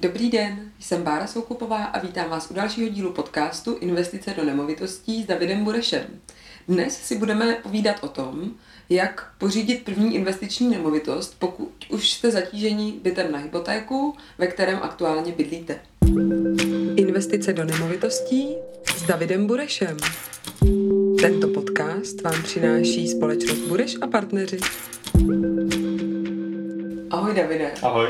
Dobrý den, jsem Bára Soukupová a vítám vás u dalšího dílu podcastu Investice do nemovitostí s Davidem Burešem. Dnes si budeme povídat o tom, jak pořídit první investiční nemovitost, pokud už jste zatíženi bytem na hypotéku, ve kterém aktuálně bydlíte. Investice do nemovitostí s Davidem Burešem. Tento podcast vám přináší společnost Bureš a partneři. Ahoj Davide. Ahoj.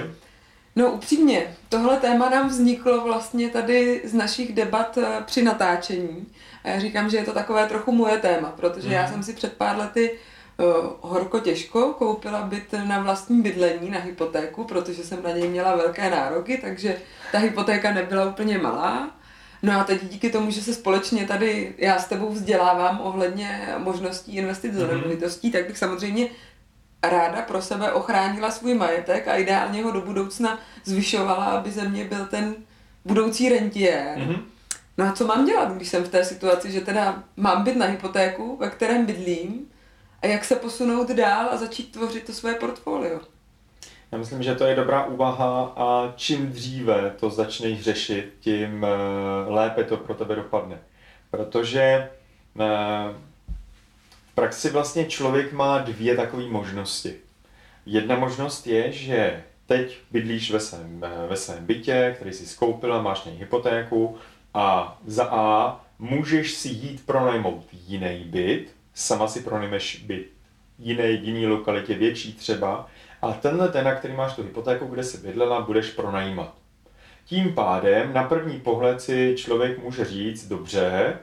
No upřímně, tohle téma nám vzniklo vlastně tady z našich debat eh, při natáčení. A já říkám, že je to takové trochu moje téma, protože mm. já mhm. jsem si před pár lety uh, horko těžko koupila byt na vlastní bydlení, na hypotéku, protože jsem na něj měla velké nároky, takže ta hypotéka nebyla úplně malá. No a teď díky tomu, že se společně tady já s tebou vzdělávám ohledně možností investic do mm nemovitostí, tak bych samozřejmě ráda pro sebe ochránila svůj majetek a ideálně ho do budoucna zvyšovala, aby ze mě byl ten budoucí rentier. Mm-hmm. No a co mám dělat, když jsem v té situaci, že teda mám byt na hypotéku, ve kterém bydlím a jak se posunout dál a začít tvořit to své portfolio? Já myslím, že to je dobrá úvaha a čím dříve to začneš řešit, tím eh, lépe to pro tebe dopadne. Protože eh, praxi vlastně člověk má dvě takové možnosti. Jedna možnost je, že teď bydlíš ve svém, ve svém bytě, který si skoupila, máš na hypotéku a za A můžeš si jít pronajmout jiný byt, sama si pronajmeš byt jiný, jiný lokalitě, větší třeba, a tenhle ten, na který máš tu hypotéku, kde si bydlela, budeš pronajímat. Tím pádem na první pohled si člověk může říct, dobře,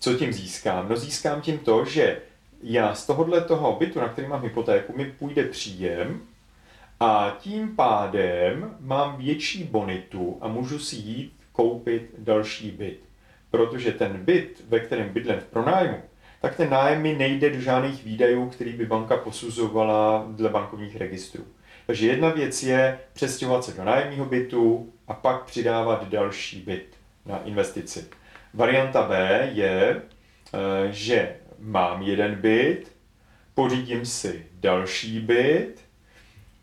co tím získám? No získám tím to, že já z tohohle toho bytu, na který mám hypotéku, mi půjde příjem a tím pádem mám větší bonitu a můžu si jít koupit další byt. Protože ten byt, ve kterém bydlím v pronájmu, tak ten nájem mi nejde do žádných výdajů, který by banka posuzovala dle bankovních registrů. Takže jedna věc je přestěhovat se do nájemního bytu a pak přidávat další byt na investici. Varianta B je, eh, že mám jeden byt, pořídím si další byt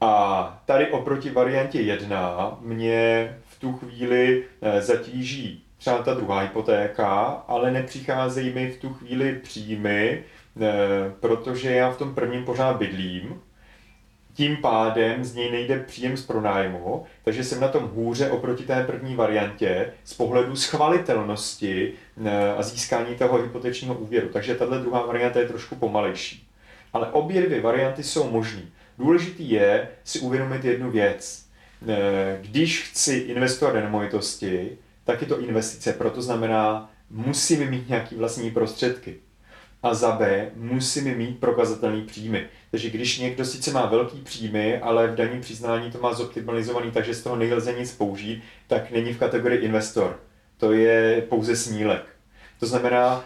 a tady oproti variantě 1 mě v tu chvíli eh, zatíží třeba ta druhá hypotéka, ale nepřicházejí mi v tu chvíli příjmy, eh, protože já v tom prvním pořád bydlím, tím pádem z něj nejde příjem z pronájmu, takže jsem na tom hůře oproti té první variantě z pohledu schvalitelnosti eh, a získání toho hypotečního úvěru. Takže tahle druhá varianta je trošku pomalejší. Ale obě dvě varianty jsou možné. Důležitý je si uvědomit jednu věc. Eh, když chci investovat do nemovitosti, tak je to investice, proto znamená, musím mít nějaký vlastní prostředky a za B musíme mít prokazatelný příjmy. Takže když někdo sice má velký příjmy, ale v daní přiznání to má zoptimalizovaný, takže z toho nejlze nic použít, tak není v kategorii investor. To je pouze snílek. To znamená,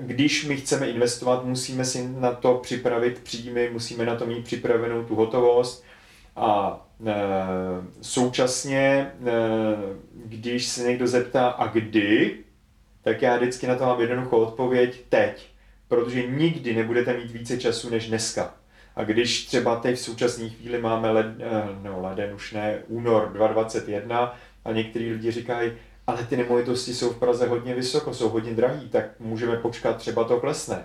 když my chceme investovat, musíme si na to připravit příjmy, musíme na to mít připravenou tu hotovost a e, současně, e, když se někdo zeptá, a kdy, tak já vždycky na to mám jednoduchou odpověď teď protože nikdy nebudete mít více času než dneska. A když třeba teď v současné chvíli máme led, eh, no, leden už ne, únor 2021 a některý lidi říkají, ale ty nemovitosti jsou v Praze hodně vysoko, jsou hodně drahý, tak můžeme počkat, třeba to klesne.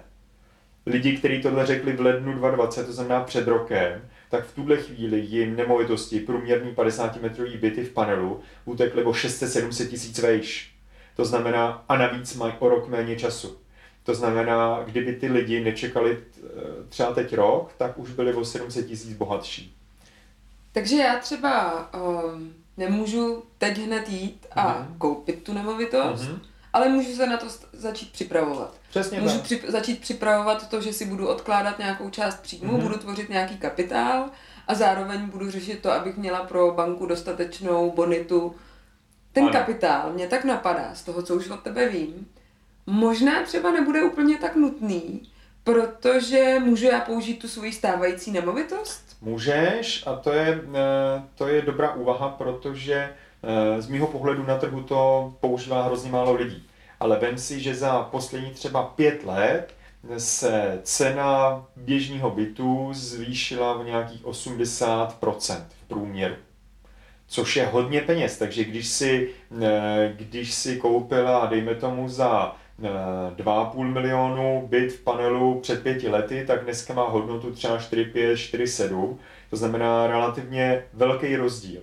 Lidi, kteří tohle řekli v lednu 2020, to znamená před rokem, tak v tuhle chvíli jim nemovitosti, průměrný 50-metrový byty v panelu, utekly o 600-700 tisíc vejš. To znamená, a navíc mají o rok méně času. To znamená, kdyby ty lidi nečekali eh, třeba teď rok, tak už byli o 700 tisíc bohatší. Takže já třeba um, nemůžu teď hned jít a mm-hmm. koupit tu nemovitost, mm-hmm. ale můžu se na to začít připravovat. Přesně můžu při, začít připravovat to, že si budu odkládat nějakou část příjmu, mm-hmm. budu tvořit nějaký kapitál a zároveň budu řešit to, abych měla pro banku dostatečnou bonitu. Ten ano. kapitál mě tak napadá z toho, co už od tebe vím, možná třeba nebude úplně tak nutný, protože můžu já použít tu svoji stávající nemovitost? Můžeš a to je, eh, to je dobrá úvaha, protože eh, z mýho pohledu na trhu to používá hrozně málo lidí. Ale vem si, že za poslední třeba pět let se cena běžného bytu zvýšila v nějakých 80% v průměru. což je hodně peněz. Takže když si, když si koupila, dejme tomu za 2,5 milionu byt v panelu před pěti lety, tak dneska má hodnotu třeba 4,5, 4,7. To znamená relativně velký rozdíl.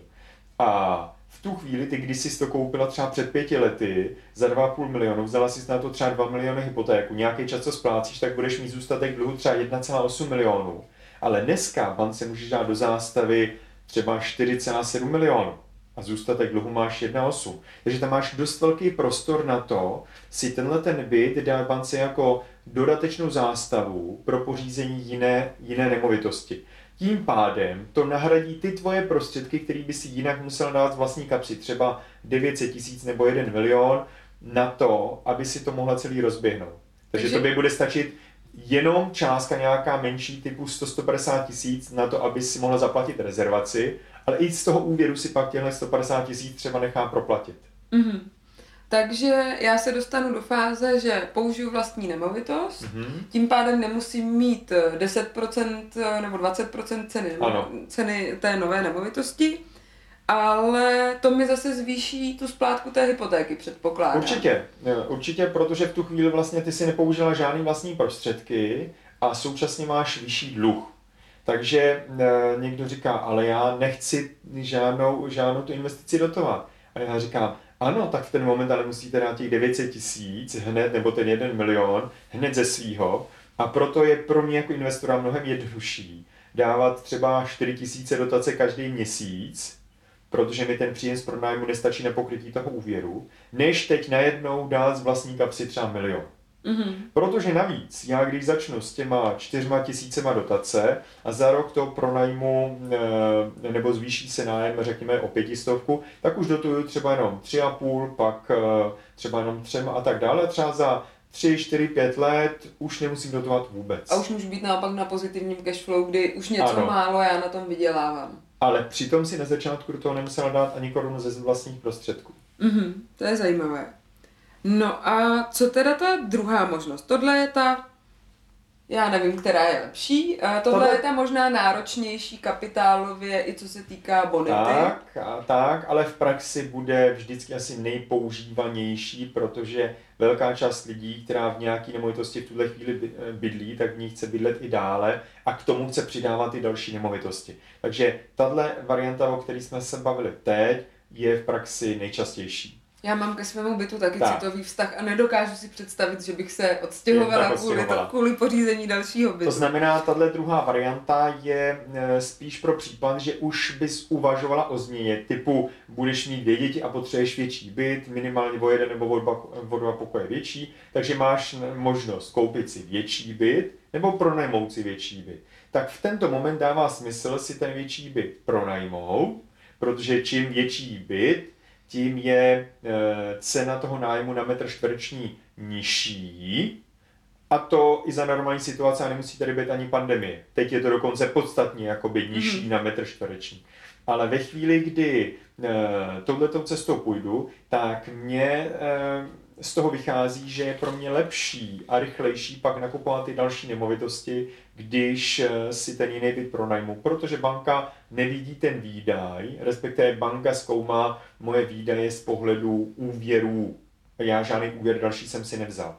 A v tu chvíli, ty když jsi to koupila třeba před pěti lety za 2,5 milionu, vzala si na to třeba 2 miliony hypotéku, nějaký čas, co splácíš, tak budeš mít zůstatek dluhu třeba 1,8 milionů. Ale dneska bance můžeš dát do zástavy třeba 4,7 milionů a zůstatek dluhu máš 1,8. Takže tam máš dost velký prostor na to si tenhle ten byt dát bance jako dodatečnou zástavu pro pořízení jiné, jiné nemovitosti. Tím pádem to nahradí ty tvoje prostředky, které by si jinak musel dát z vlastní kapsy, třeba 900 tisíc nebo 1 milion, na to, aby si to mohla celý rozběhnout. Takže, Takže... by bude stačit jenom částka nějaká menší typu 100-150 tisíc na to, aby si mohla zaplatit rezervaci, ale i z toho úvěru si pak těhle 150 tisíc třeba nechá proplatit. Mm-hmm. Takže já se dostanu do fáze, že použiju vlastní nemovitost, mm-hmm. tím pádem nemusím mít 10% eh, eh, nebo 20% ceny, ano. ceny té nové nemovitosti, ale to mi zase zvýší tu splátku té hypotéky, předpokládám. Určitě, určitě, protože v tu chvíli vlastně ty si nepoužila žádný vlastní prostředky a současně máš vyšší dluh. Takže e, někdo říká, ale já nechci žádnou, žádnou tu investici dotovat. A já říkám, ano, tak v ten moment ale musíte dát těch 900 tisíc hned, nebo ten 1 milion, hned ze svýho. A proto je pro mě jako investora mnohem jednodušší dávat třeba 4 tisíce dotace každý měsíc, protože mi ten příjem z pronájmu nestačí na pokrytí toho úvěru, než teď najednou dát z vlastní kapsy třeba milion. Mm-hmm. Protože navíc, já když začnu s těma čtyřma tisícema dotace a za rok to pronajmu e, nebo zvýší se nájem, řekněme o pětistovku, tak už dotuju třeba jenom tři a půl, pak e, třeba jenom třema a tak dále. Třeba za 3, 4, 5 let už nemusím dotovat vůbec. A už můžu být naopak na pozitivním cashflow, kdy už něco ano. málo já na tom vydělávám. Ale přitom si na začátku do toho nemusela dát ani korunu ze vlastních prostředků. Mm-hmm, to je zajímavé. No a co teda ta druhá možnost? Tohle je ta, já nevím, která je lepší. Tohle, Tohle je ta možná náročnější kapitálově, i co se týká bonity. Tak, a tak, ale v praxi bude vždycky asi nejpoužívanější, protože velká část lidí, která v nějaké nemovitosti v tuhle chvíli bydlí, tak v ní chce bydlet i dále a k tomu chce přidávat i další nemovitosti. Takže tahle varianta, o které jsme se bavili teď, je v praxi nejčastější. Já mám ke svému bytu taky tak. citový vztah a nedokážu si představit, že bych se odstěhovala, kvůli, to, kvůli pořízení dalšího bytu. To znamená, tahle druhá varianta je e, spíš pro případ, že už bys uvažovala o změně typu budeš mít dvě děti a potřebuješ větší byt, minimálně o jeden nebo o dva, o dva pokoje větší, takže máš možnost koupit si větší byt nebo pronajmout si větší byt. Tak v tento moment dává smysl si ten větší byt pronajmout, protože čím větší byt, tím je eh, cena toho nájmu na metr čtvereční nižší, a to i za normální situace a nemusí tady být ani pandemie. Teď je to dokonce podstatně jakoby nižší mm-hmm. na metr čtvereční. Ale ve chvíli, kdy e, touhletou cestou půjdu, tak mě e, z toho vychází, že je pro mě lepší a rychlejší pak nakupovat ty další nemovitosti, když eh, si ten jiný byt pronajmu, protože banka nevidí ten výdaj, respektive banka zkoumá moje výdaje z pohledu úvěrů. Já žádný úvěr další jsem si nevzal.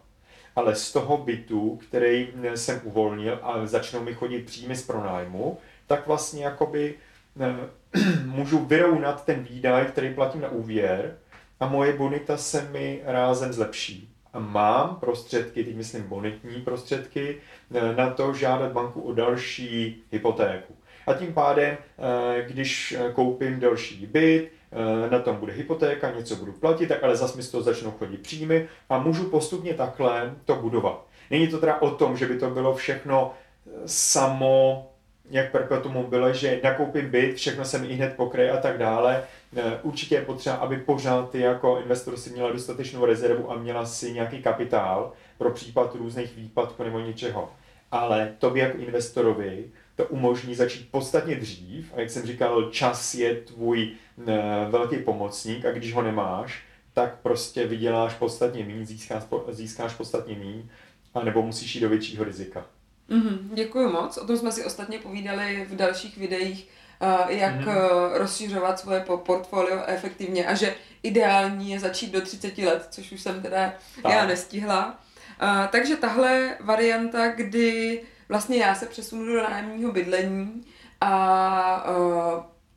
Ale z toho bytu, který eh, jsem uvolnil a začnou mi chodit příjmy z pronájmu, tak vlastně jakoby eh, můžu vyrovnat ten výdaj, který platím na úvěr a moje bonita se mi rázem zlepší. A mám prostředky, teď myslím bonitní prostředky, eh, na to žádat banku o další hypotéku. A tím pádem, eh, když koupím další byt, eh, na tom bude hypotéka, něco budu platit, tak ale zase mi z toho začnou chodit příjmy a můžu postupně takhle to budovat. Není to teda o tom, že by to bylo všechno samo, jak perpetuum mobile, že nakoupím byt, všechno se mi i hned pokryje a tak dále. Eh, určitě je potřeba, aby pořád ty jako investor si měla dostatečnou rezervu a měla si nějaký kapitál pro případ různých výpadků nebo něčeho. Ale tobě jako investorovi to umožní začít podstatně dřív a jak jsem říkal, čas je tvůj eh, velký pomocník a když ho nemáš, tak prostě vyděláš podstatně méně, získáš, získáš podstatně méně, a nebo musíš jít do většího rizika. Mm-hmm, děkuji moc. O tom jsme si ostatně povídali v dalších videích jak mm-hmm. rozšiřovat svoje portfolio efektivně a že ideální je začít do 30 let, což už jsem teda tak. já nestihla. Takže tahle varianta, kdy vlastně já se přesunu do nájemního bydlení a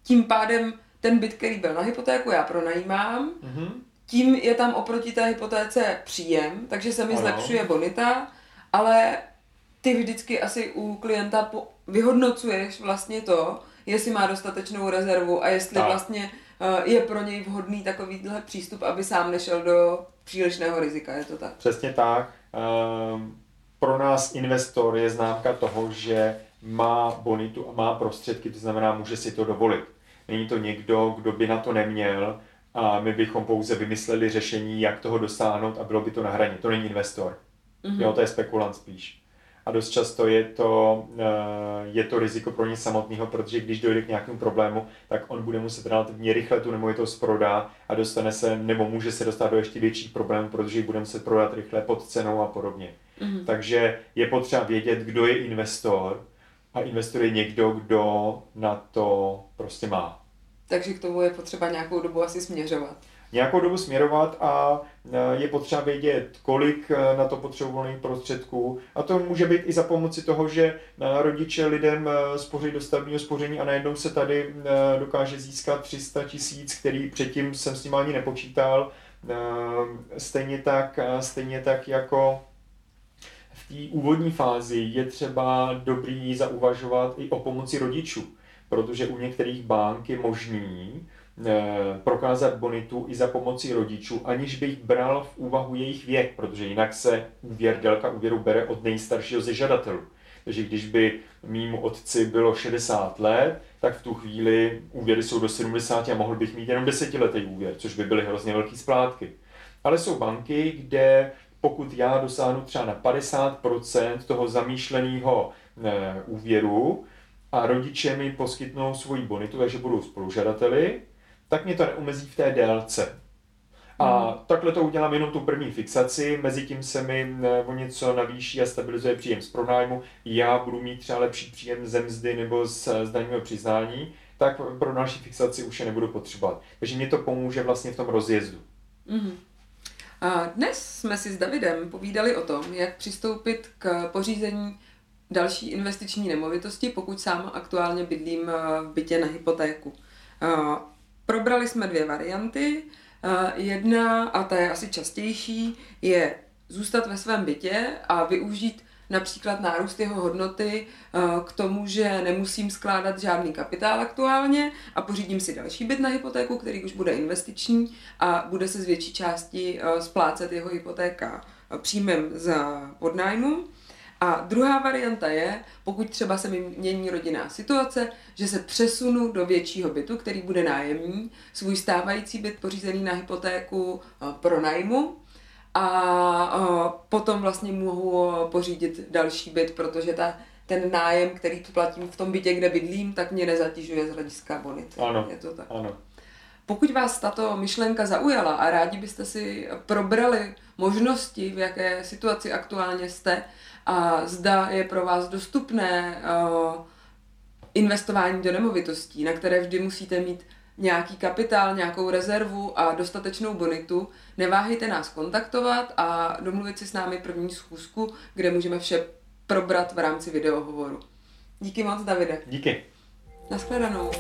tím pádem ten byt, který byl na hypotéku, já pronajímám, mm-hmm. tím je tam oproti té hypotéce příjem, takže se mi ano. zlepšuje bonita, ale ty vždycky asi u klienta po, vyhodnocuješ vlastně to, jestli má dostatečnou rezervu a jestli tak. vlastně uh, je pro něj vhodný takovýhle přístup, aby sám nešel do přílišného rizika, je to tak? Přesně tak. Um, pro nás investor je známka toho, že má bonitu a má prostředky, to znamená, může si to dovolit. Není to někdo, kdo by na to neměl a my bychom pouze vymysleli řešení, jak toho dosáhnout a bylo by to na hraně. To není investor. Mm-hmm. Jo, to je spekulant spíš. A dost často je to, eh, je to riziko pro ně samotného, protože když dojde k nějakému problému, tak on bude muset relativně rychle tu nemovitost prodat a dostane se, nebo může se dostat do ještě větších problémů, protože ji bude muset prodat rychle pod cenou a podobně. Mm-hmm. Takže je potřeba vědět, kdo je investor, a investor je někdo, kdo na to prostě má. Takže k tomu je potřeba nějakou dobu asi směřovat. Nějakou dobu směrovat a e, je potřeba vědět, kolik e, na to potřebuje prostředků. A to může být i za pomoci toho, že e, rodiče lidem spoří do stavního spoření a najednou se tady dokáže získat 300 tisíc, který předtím jsem s ním ani nepočítal. Stejně tak, stejně tak jako v té úvodní fázi je třeba dobrý zauvažovat i o pomoci rodičů, protože u některých bank je možný eh, prokázat bonitu i za pomoci rodičů, aniž bych bral v úvahu jejich věk, protože jinak se úvěr, délka úvěru bere od nejstaršího ze žadatelů. Takže když by mýmu otci bylo 60 let, tak v tu chvíli úvěry jsou do 70 a mohl bych mít jenom desetiletý úvěr, což by byly hrozně velké splátky. Ale jsou banky, kde pokud já dosáhnu třeba na 50% toho zamýšleného eh, úvěru a rodiče mi poskytnou svoji bonitu, takže budou spolužadateli, tak mě to neumezí v té délce. A hmm. takhle to udělám jenom tu první fixaci, mezi tím se mi eh, o něco navýší a stabilizuje příjem z pronájmu, já budu mít třeba lepší příjem ze mzdy nebo z, z daňového přiznání, tak pro další fixaci už je nebudu potřebovat. Takže mě to pomůže vlastně v tom rozjezdu. Mm-hmm. A dnes jsme si s Davidem povídali o tom, jak přistoupit k pořízení další investiční nemovitosti, pokud sám aktuálně bydlím eh, v bytě na hypotéku. Eh, probrali jsme dvě varianty. Eh, jedna, a ta je asi častější, je zůstat ve svém bytě a využít například nárůst jeho hodnoty k tomu, že nemusím skládat žádný kapitál aktuálně a pořídím si další byt na hypotéku, který už bude investiční a bude se z větší části splácet jeho hypotéka příjmem za podnájmu. A druhá varianta je, pokud třeba se mi mění rodinná situace, že se přesunu do většího bytu, který bude nájemní, svůj stávající byt pořízený na hypotéku pro nájmu a potom vlastně mohu pořídit další byt, protože ta, ten nájem, který tu platím v tom bytě, kde bydlím, tak mě nezatěžuje z hlediska bonit. Ano, Je to tak. ano. Pokud vás tato myšlenka zaujala a rádi byste si probrali možnosti, v jaké situaci aktuálně jste a zda je pro vás dostupné uh, investování do nemovitostí, na které vždy musíte mít nějaký kapitál, nějakou rezervu a dostatečnou bonitu, neváhejte nás kontaktovat a domluvit si s námi první schůzku, kde můžeme vše probrat v rámci videohovoru. Díky moc, Davide. Díky. Naschledanou.